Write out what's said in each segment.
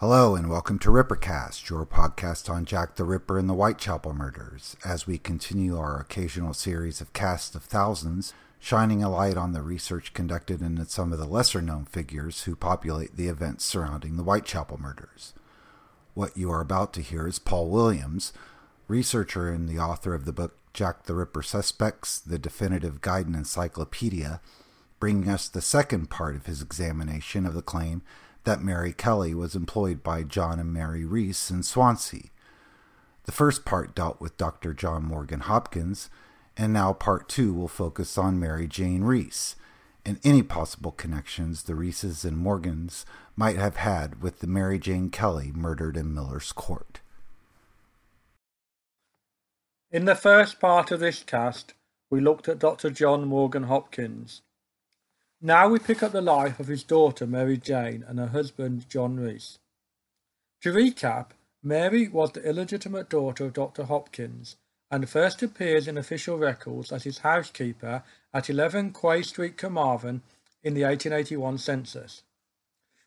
Hello and welcome to Rippercast, your podcast on Jack the Ripper and the Whitechapel murders, as we continue our occasional series of casts of thousands, shining a light on the research conducted into some of the lesser known figures who populate the events surrounding the Whitechapel murders. What you are about to hear is Paul Williams, researcher and the author of the book Jack the Ripper Suspects, the Definitive Guide and Encyclopedia, bringing us the second part of his examination of the claim that Mary Kelly was employed by John and Mary Reese in Swansea. The first part dealt with Dr. John Morgan Hopkins, and now part two will focus on Mary Jane Reese and any possible connections the Reeses and Morgans might have had with the Mary Jane Kelly murdered in Miller's Court. In the first part of this cast, we looked at Dr. John Morgan Hopkins, now we pick up the life of his daughter Mary Jane and her husband John Reese. To recap, Mary was the illegitimate daughter of Dr. Hopkins and first appears in official records as his housekeeper at 11 Quay Street, Carmarthen in the 1881 census.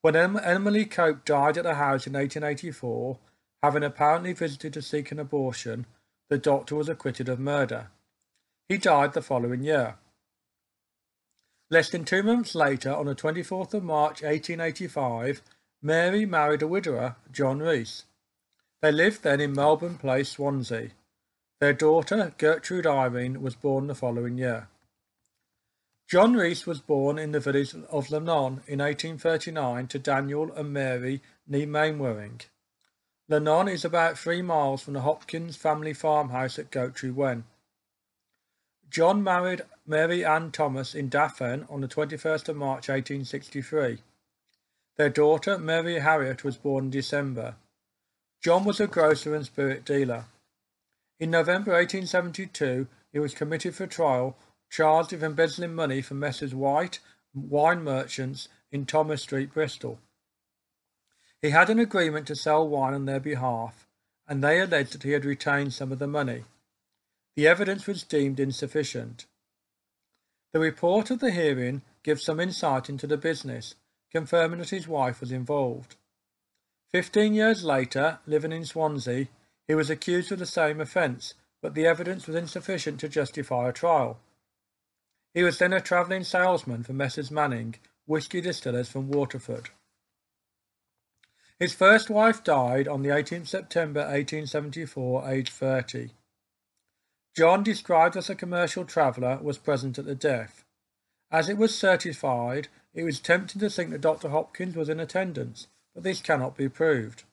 When em- Emily Cope died at the house in 1884, having apparently visited to seek an abortion, the doctor was acquitted of murder. He died the following year. Less than two months later, on the 24th of March 1885, Mary married a widower, John Reese. They lived then in Melbourne Place, Swansea. Their daughter, Gertrude Irene, was born the following year. John Reese was born in the village of Llannon in 1839 to Daniel and Mary nee Mainwaring. Llannon is about three miles from the Hopkins family farmhouse at Goitre Wen. John married Mary Ann Thomas in Daffen on the 21st of March 1863. Their daughter, Mary Harriet, was born in December. John was a grocer and spirit dealer. In November 1872, he was committed for trial, charged with embezzling money from Messrs. White, wine merchants in Thomas Street, Bristol. He had an agreement to sell wine on their behalf, and they alleged that he had retained some of the money. The evidence was deemed insufficient. The report of the hearing gives some insight into the business, confirming that his wife was involved. Fifteen years later, living in Swansea, he was accused of the same offence, but the evidence was insufficient to justify a trial. He was then a travelling salesman for Messrs. Manning, whisky distillers from Waterford. His first wife died on the 18th September 1874, aged 30. John, described as a commercial traveller, was present at the death. As it was certified, it was tempting to think that Dr. Hopkins was in attendance, but this cannot be proved.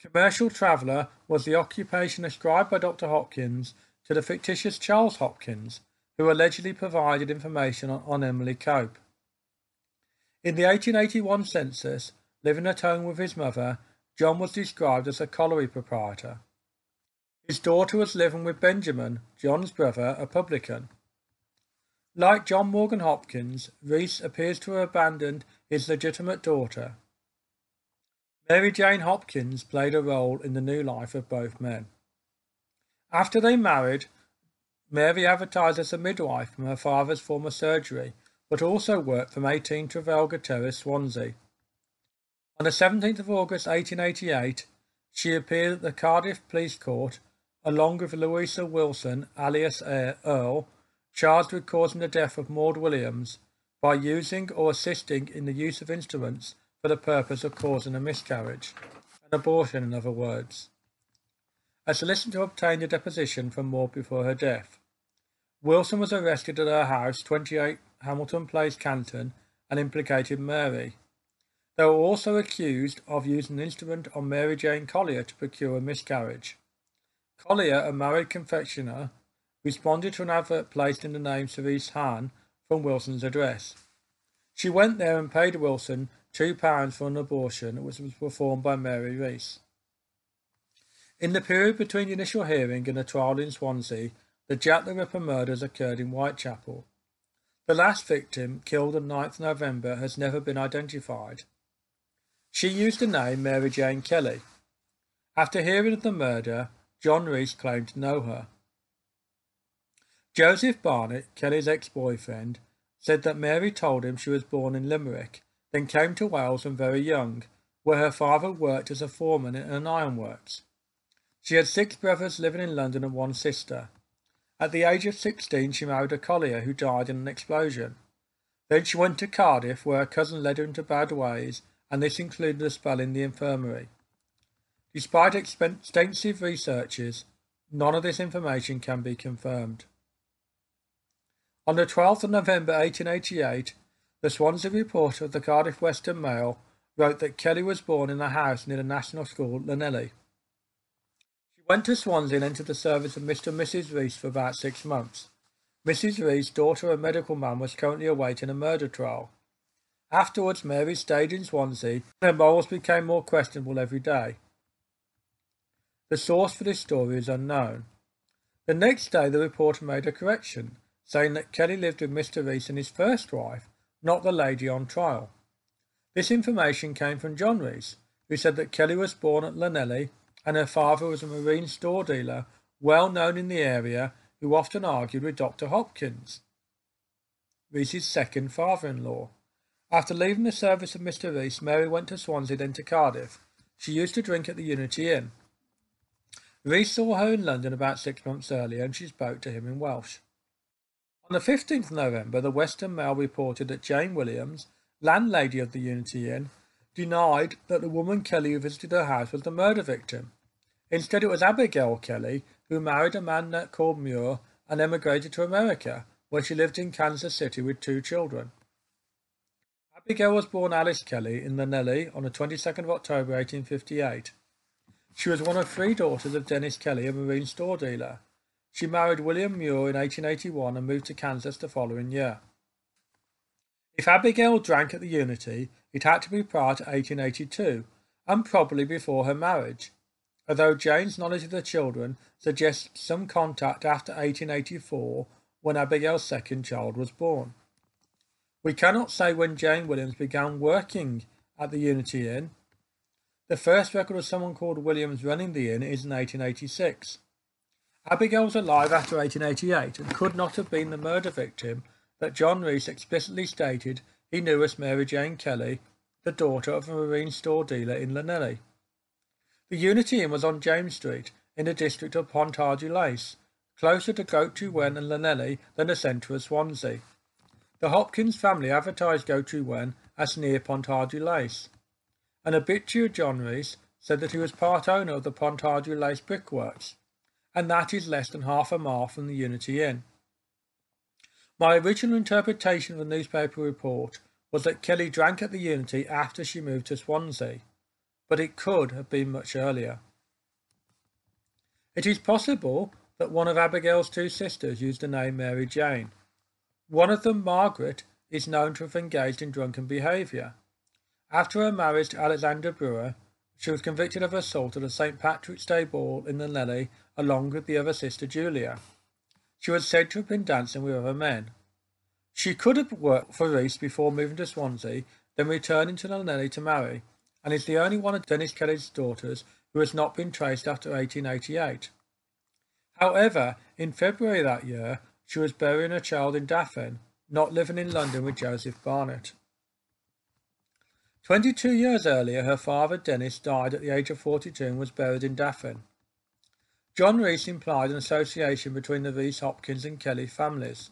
Commercial traveller was the occupation ascribed by Dr. Hopkins to the fictitious Charles Hopkins, who allegedly provided information on, on Emily Cope. In the 1881 census, living at home with his mother, John was described as a colliery proprietor. His daughter was living with Benjamin, John's brother, a publican. Like John Morgan Hopkins, Reese appears to have abandoned his legitimate daughter. Mary Jane Hopkins played a role in the new life of both men. After they married, Mary advertised as a midwife from her father's former surgery, but also worked from 18 Trafalgar Terrace, Swansea. On the 17th of August 1888, she appeared at the Cardiff Police Court along with Louisa Wilson, alias uh, Earl, charged with causing the death of Maud Williams by using or assisting in the use of instruments for the purpose of causing a miscarriage, an abortion in other words. A solicitor obtained a deposition from Maud before her death. Wilson was arrested at her house, 28 Hamilton Place, Canton, and implicated Mary. They were also accused of using an instrument on Mary Jane Collier to procure a miscarriage. Collier, a married confectioner, responded to an advert placed in the name Cerise Hahn from Wilson's address. She went there and paid Wilson two pounds for an abortion which was performed by Mary Reese. In the period between the initial hearing and the trial in Swansea, the Jack the Ripper murders occurred in Whitechapel. The last victim, killed on 9th November, has never been identified. She used the name Mary Jane Kelly. After hearing of the murder, John Reese claimed to know her. Joseph Barnett, Kelly's ex-boyfriend, said that Mary told him she was born in Limerick, then came to Wales when very young, where her father worked as a foreman in an ironworks. She had six brothers living in London and one sister. At the age of 16, she married a collier who died in an explosion. Then she went to Cardiff, where her cousin led her into bad ways, and this included a spell in the infirmary. Despite extensive researches, none of this information can be confirmed. On the 12th of November 1888, the Swansea reporter of the Cardiff Western Mail wrote that Kelly was born in a house near the National School, Llanelli. She went to Swansea and entered the service of Mr. and Mrs. Rees for about six months. Mrs. Rees, daughter of a medical man, was currently awaiting a murder trial. Afterwards, Mary stayed in Swansea, and her morals became more questionable every day. The source for this story is unknown. The next day, the reporter made a correction, saying that Kelly lived with Mr. Rees and his first wife, not the lady on trial. This information came from John Rees, who said that Kelly was born at Llanelli and her father was a marine store dealer well known in the area who often argued with Dr. Hopkins, Rees's second father-in-law. After leaving the service of Mr. Rees, Mary went to Swansea, then to Cardiff. She used to drink at the Unity Inn. Rees saw her in London about six months earlier, and she spoke to him in Welsh. On the 15th of November, the Western Mail reported that Jane Williams, landlady of the Unity Inn, denied that the woman Kelly who visited her house was the murder victim. Instead, it was Abigail Kelly, who married a man called Muir and emigrated to America, where she lived in Kansas City with two children. Abigail was born Alice Kelly in Llanelli on the 22nd of October 1858. She was one of three daughters of Dennis Kelly, a marine store dealer. She married William Muir in 1881 and moved to Kansas the following year. If Abigail drank at the Unity, it had to be prior to 1882, and probably before her marriage, although Jane's knowledge of the children suggests some contact after 1884 when Abigail's second child was born. We cannot say when Jane Williams began working at the Unity Inn. The first record of someone called Williams running the inn is in 1886. Abigail was alive after 1888 and could not have been the murder victim that John Rees explicitly stated he knew as Mary Jane Kelly, the daughter of a marine store dealer in Llanelli. The Unity Inn was on James Street, in the district of Pontarddulais, closer to Goitre Wen and Llanelli than the centre of Swansea. The Hopkins family advertised Goitre Wen as near Pontarddulais. An of John Rees said that he was part owner of the Pontarddulais brickworks and that is less than half a mile from the Unity Inn. My original interpretation of the newspaper report was that Kelly drank at the Unity after she moved to Swansea, but it could have been much earlier. It is possible that one of Abigail's two sisters used the name Mary Jane. One of them, Margaret, is known to have engaged in drunken behaviour. After her marriage to Alexander Brewer, she was convicted of assault at a St. Patrick's Day ball in the Llanelli along with the other sister Julia. She was said to have been dancing with other men. She could have worked for Rees before moving to Swansea, then returning to Llanelli to marry, and is the only one of Dennis Kelly's daughters who has not been traced after 1888. However, in February that year, she was burying a child in Daffen, not living in London with Joseph Barnett. Twenty-two years earlier, her father, Dennis, died at the age of 42 and was buried in Daffen. John Rees implied an association between the Rees, Hopkins and Kelly families.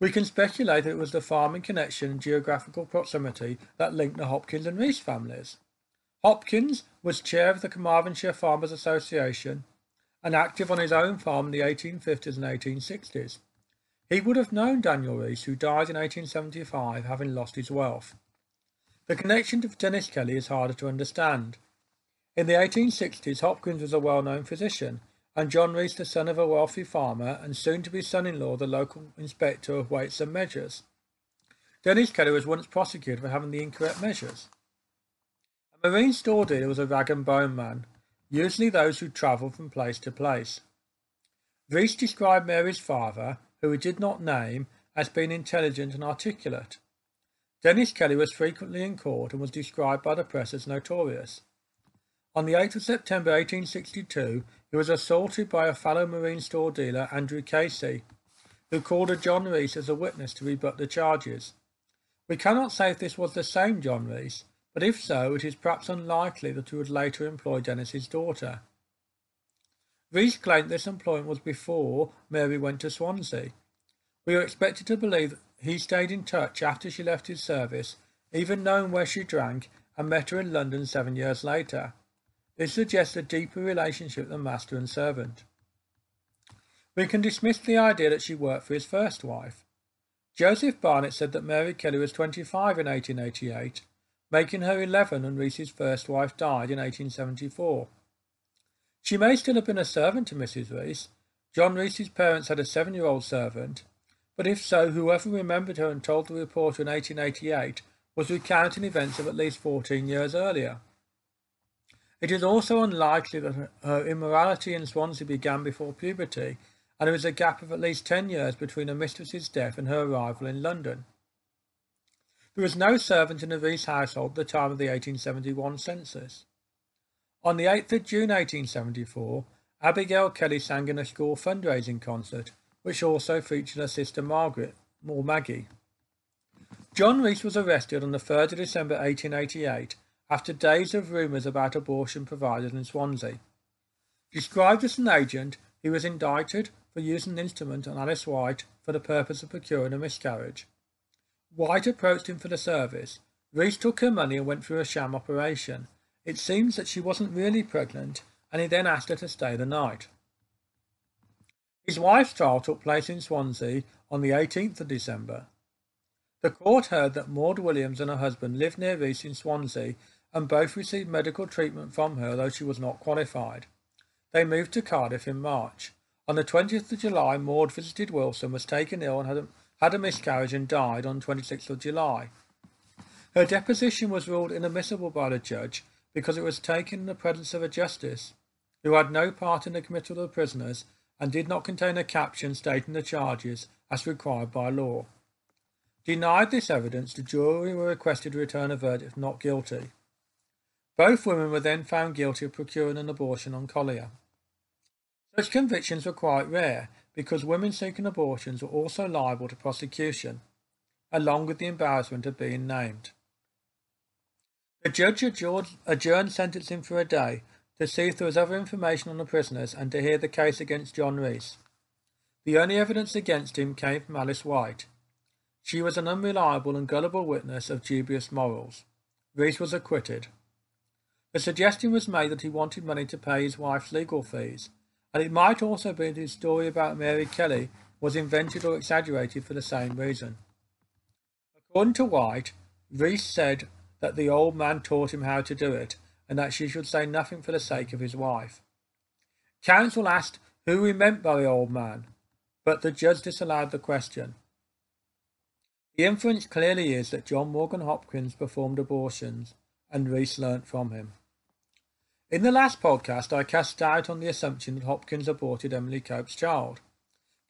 We can speculate that it was the farming connection and geographical proximity that linked the Hopkins and Rees families. Hopkins was chair of the Carmarthenshire Farmers Association and active on his own farm in the 1850s and 1860s. He would have known Daniel Rees, who died in 1875, having lost his wealth. The connection to Dennis Kelly is harder to understand. In the 1860s, Hopkins was a well-known physician, and John Rees the son of a wealthy farmer and soon-to-be son-in-law the local inspector of weights and measures. Dennis Kelly was once prosecuted for having the incorrect measures. A marine store dealer was a rag and bone man, usually those who travelled from place to place. Rees described Mary's father, who he did not name, as being intelligent and articulate. Dennis Kelly was frequently in court and was described by the press as notorious. On the 8th of September 1862, he was assaulted by a fellow marine store dealer, Andrew Casey, who called a John Rees as a witness to rebut the charges. We cannot say if this was the same John Rees, but if so, it is perhaps unlikely that he would later employ Dennis's daughter. Rees claimed this employment was before Mary went to Swansea. We are expected to believe he stayed in touch after she left his service, even knowing where she drank, and met her in London seven years later. This suggests a deeper relationship than master and servant. We can dismiss the idea that she worked for his first wife. Joseph Barnett said that Mary Kelly was 25 in 1888, making her 11 when Rees's first wife died in 1874. She may still have been a servant to Mrs. Rees. John Rees's parents had a seven year old servant, but if so, whoever remembered her and told the reporter in 1888 was recounting events of at least 14 years earlier. It is also unlikely that her immorality in Swansea began before puberty and there is a gap of at least 10 years between her mistress's death and her arrival in London. There was no servant in the household at the time of the 1871 census. On the 8th of June 1874, Abigail Kelly sang in a school fundraising concert, which also featured her sister Margaret, or Maggie. John Rees was arrested on the 3rd of December 1888 after days of rumours about abortion providers in Swansea. Described as an agent, he was indicted for using an instrument on Alice White for the purpose of procuring a miscarriage. White approached him for the service. Rees took her money and went through a sham operation. It seems that she wasn't really pregnant, and he then asked her to stay the night. His wife's trial took place in Swansea on the 18th of December. The court heard that Maud Williams and her husband lived near Rees in Swansea and both received medical treatment from her, though she was not qualified. They moved to Cardiff in March. On the 20th of July, Maud visited Wilson, was taken ill, and had a, had a miscarriage and died on 26th of July. Her deposition was ruled inadmissible by the judge because it was taken in the presence of a justice who had no part in the committal of the prisoners and did not contain a caption stating the charges as required by law. Denied this evidence, the jury were requested to return a verdict of not guilty. Both women were then found guilty of procuring an abortion on Collier. Such convictions were quite rare because women seeking abortions were also liable to prosecution, along with the embarrassment of being named. The judge adjourned, sentencing for a day to see if there was other information on the prisoners and to hear the case against John Rees. The only evidence against him came from Alice White. She was an unreliable and gullible witness of dubious morals. Rees was acquitted. The suggestion was made that he wanted money to pay his wife's legal fees, and it might also be that his story about Mary Kelly was invented or exaggerated for the same reason. According to White, Rees said that the old man taught him how to do it, and that she should say nothing for the sake of his wife. Counsel asked who he meant by the old man, but the judge disallowed the question. The inference clearly is that John Morgan Hopkins performed abortions, and Rees learnt from him. In the last podcast, I cast doubt on the assumption that Hopkins aborted Emily Cope's child.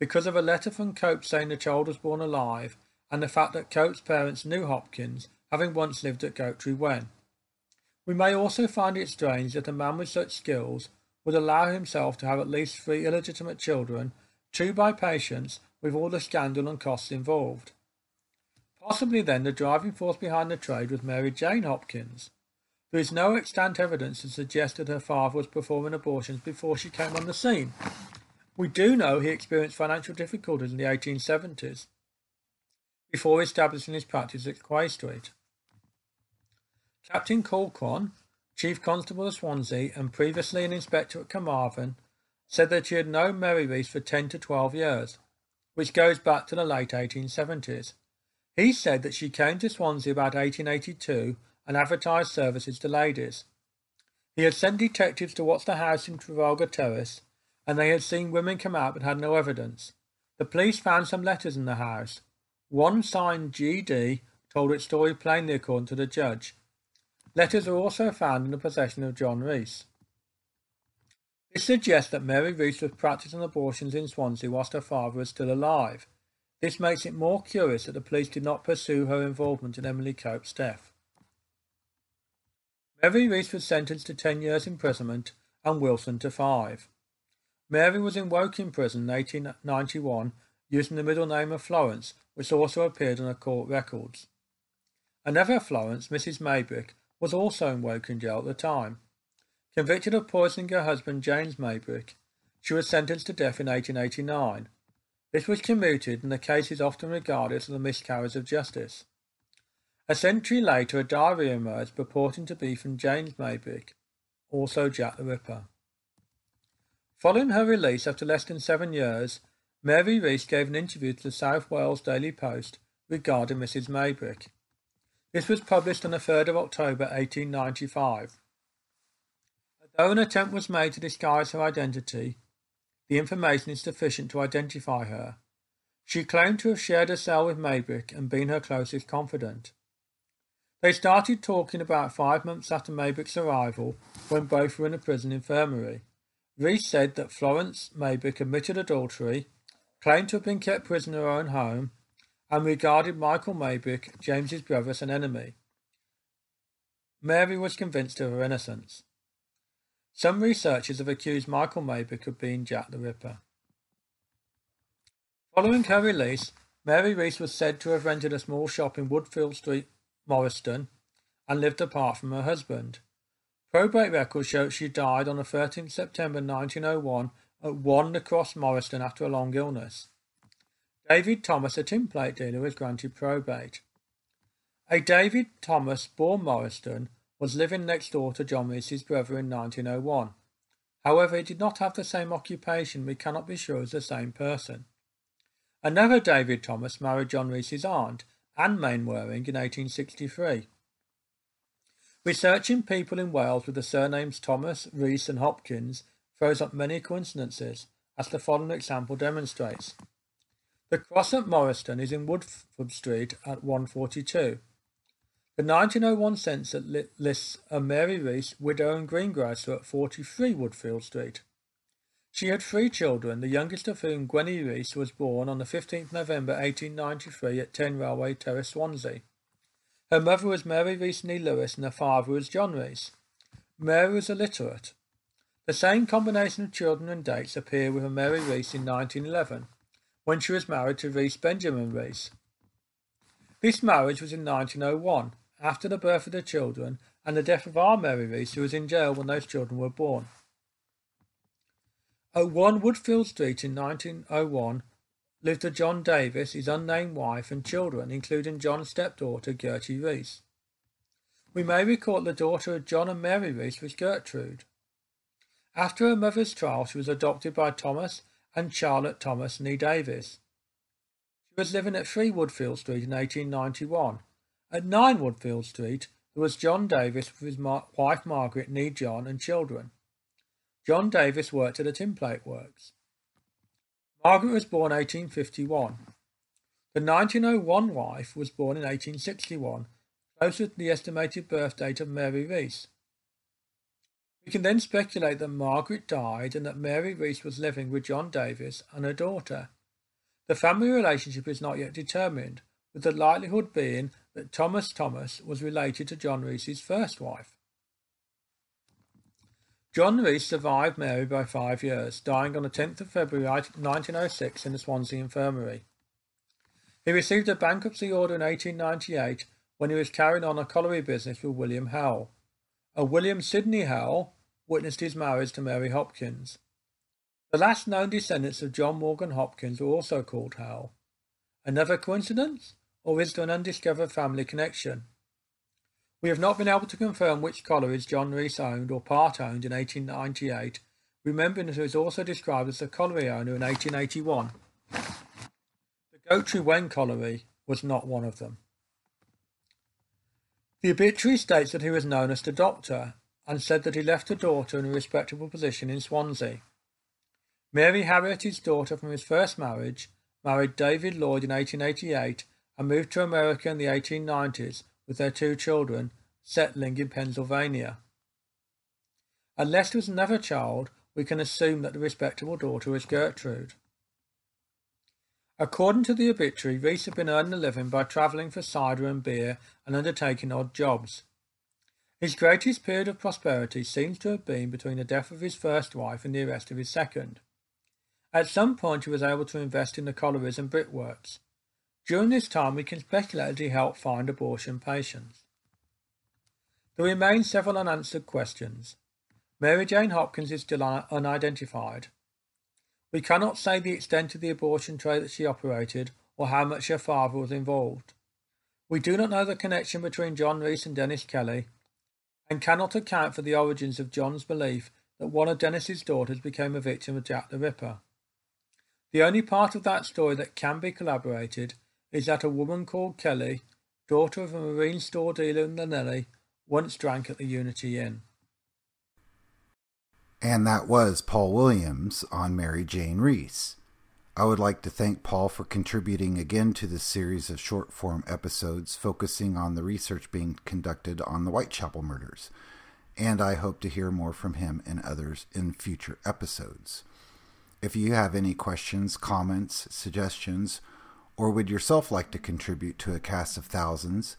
Because of a letter from Cope saying the child was born alive, and the fact that Cope's parents knew Hopkins, having once lived at Goitre Wen. We may also find it strange that a man with such skills would allow himself to have at least three illegitimate children, two by patients, with all the scandal and costs involved. Possibly then the driving force behind the trade was Mary Jane Hopkins, there is no extant evidence to suggest that her father was performing abortions before she came on the scene. We do know he experienced financial difficulties in the 1870s before establishing his practice at Quay Street. Captain Colquhoun, Chief Constable of Swansea and previously an inspector at Carmarthen, said that he had known Mary Rees for 10 to 12 years, which goes back to the late 1870s. He said that she came to Swansea about 1882 and advertised services to ladies. He had sent detectives to watch the house in Trafalgar Terrace, and they had seen women come out but had no evidence. The police found some letters in the house. One signed G.D. told its story plainly according to the judge. Letters were also found in the possession of John Rees. This suggests that Mary Rees was practicing abortions in Swansea whilst her father was still alive. This makes it more curious that the police did not pursue her involvement in Emily Cope's death. Mary Rees was sentenced to ten years imprisonment and Wilson to five. Mary was in Woking Prison in 1891 using the middle name of Florence, which also appeared on her court records. Another Florence, Mrs. Maybrick, was also in Woking jail at the time. Convicted of poisoning her husband James Maybrick, she was sentenced to death in 1889. This was commuted and the case is often regarded as a miscarriage of justice. A century later, a diary emerged purporting to be from James Maybrick, also Jack the Ripper. Following her release after less than seven years, Mary Reese gave an interview to the South Wales Daily Post regarding Mrs. Maybrick. This was published on the 3rd of October 1895. Although an attempt was made to disguise her identity, the information is sufficient to identify her. She claimed to have shared a cell with Maybrick and been her closest confidant. They started talking about five months after Maybrick's arrival, when both were in a prison infirmary. Reese said that Florence Maybrick admitted adultery claimed to have been kept prisoner in her own home, and regarded Michael Maybrick, James's brother, as an enemy. Mary was convinced of her innocence. Some researchers have accused Michael Maybrick of being Jack the Ripper. Following her release, Mary Reese was said to have rented a small shop in Woodfield Street, Morriston, and lived apart from her husband. Probate records show she died on the 13th September 1901 at 1 across Morriston after a long illness. David Thomas, a tinplate dealer, was granted probate. A David Thomas, born Morriston, was living next door to John Reese's brother in 1901. However, he did not have the same occupation. We cannot be sure it's the same person. Another David Thomas married John Reese's aunt, Anne Mainwaring, in 1863. Researching people in Wales with the surnames Thomas, Reese, and Hopkins throws up many coincidences, as the following example demonstrates. The cross at Morriston is in Woodfield Street at 142. The 1901 census lists a Mary Reese, widow and greengrocer at 43 Woodfield Street. She had three children, the youngest of whom, Gwenny Reese, was born on the 15th November 1893 at 10 Railway Terrace, Swansea. Her mother was Mary Reese Nee Lewis and her father was John Reese. Mary was illiterate. The same combination of children and dates appear with a Mary Reese in 1911, when she was married to Reese Benjamin Reese. This marriage was in 1901, after the birth of the children and the death of our Mary Reese, who was in jail when those children were born. At 1 Woodfield Street in 1901 lived a John Davis, his unnamed wife, and children, including John's stepdaughter Gertie Reese. We may recall the daughter of John and Mary Reese was Gertrude. After her mother's trial, she was adopted by Thomas and Charlotte Thomas Nee Davis. She was living at 3 Woodfield Street in 1891. At 9 Woodfield Street, there was John Davis with his wife Margaret Nee John and children. John Davis worked at the tinplate works. Margaret was born 1851. The 1901 wife was born in 1861, closer to the estimated birth date of Mary Reese. We can then speculate that Margaret died and that Mary Rees was living with John Davis and her daughter. The family relationship is not yet determined, with the likelihood being that Thomas Thomas was related to John Rees's first wife. John Rees survived Mary by five years, dying on the 10th of February 1906 in the Swansea Infirmary. He received a bankruptcy order in 1898 when he was carrying on a colliery business with William Howell. A William Sidney Howell witnessed his marriage to Mary Hopkins. The last known descendants of John Morgan Hopkins were also called Howell. Another coincidence? Or is there an undiscovered family connection? We have not been able to confirm which collieries John Reese owned or part owned in 1898, remembering that he was also described as a colliery owner in 1881. The Goitre Wen colliery was not one of them. The obituary states that he was known as the Doctor and said that he left a daughter in a respectable position in Swansea. Mary Harriet, his daughter from his first marriage, married David Lloyd in 1888 and moved to America in the 1890s with their two children, settling in Pennsylvania. Unless there was another child, we can assume that the respectable daughter was Gertrude. According to the obituary, Reese had been earning a living by travelling for cider and beer and undertaking odd jobs. His greatest period of prosperity seems to have been between the death of his first wife and the arrest of his second. At some point he was able to invest in the collieries and brickworks. During this time we can speculate that he helped find abortion patients. There remain several unanswered questions. Mary Jane Hopkins is still unidentified. We cannot say the extent of the abortion trade that she operated or how much her father was involved. We do not know the connection between John Reese and Dennis Kelly and cannot account for the origins of John's belief that one of Dennis's daughters became a victim of Jack the Ripper. The only part of that story that can be collaborated is that a woman called Kelly, daughter of a marine store dealer in Llanelli, once drank at the Unity Inn. And that was Paul Williams on Mary Jane Reese. I would like to thank Paul for contributing again to this series of short form episodes focusing on the research being conducted on the Whitechapel murders, and I hope to hear more from him and others in future episodes. If you have any questions, comments, suggestions, or would yourself like to contribute to a cast of thousands,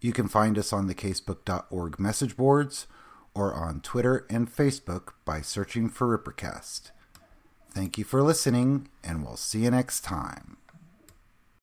you can find us on the casebook.org message boards or on Twitter and Facebook by searching for Rippercast. Thank you for listening, and we'll see you next time.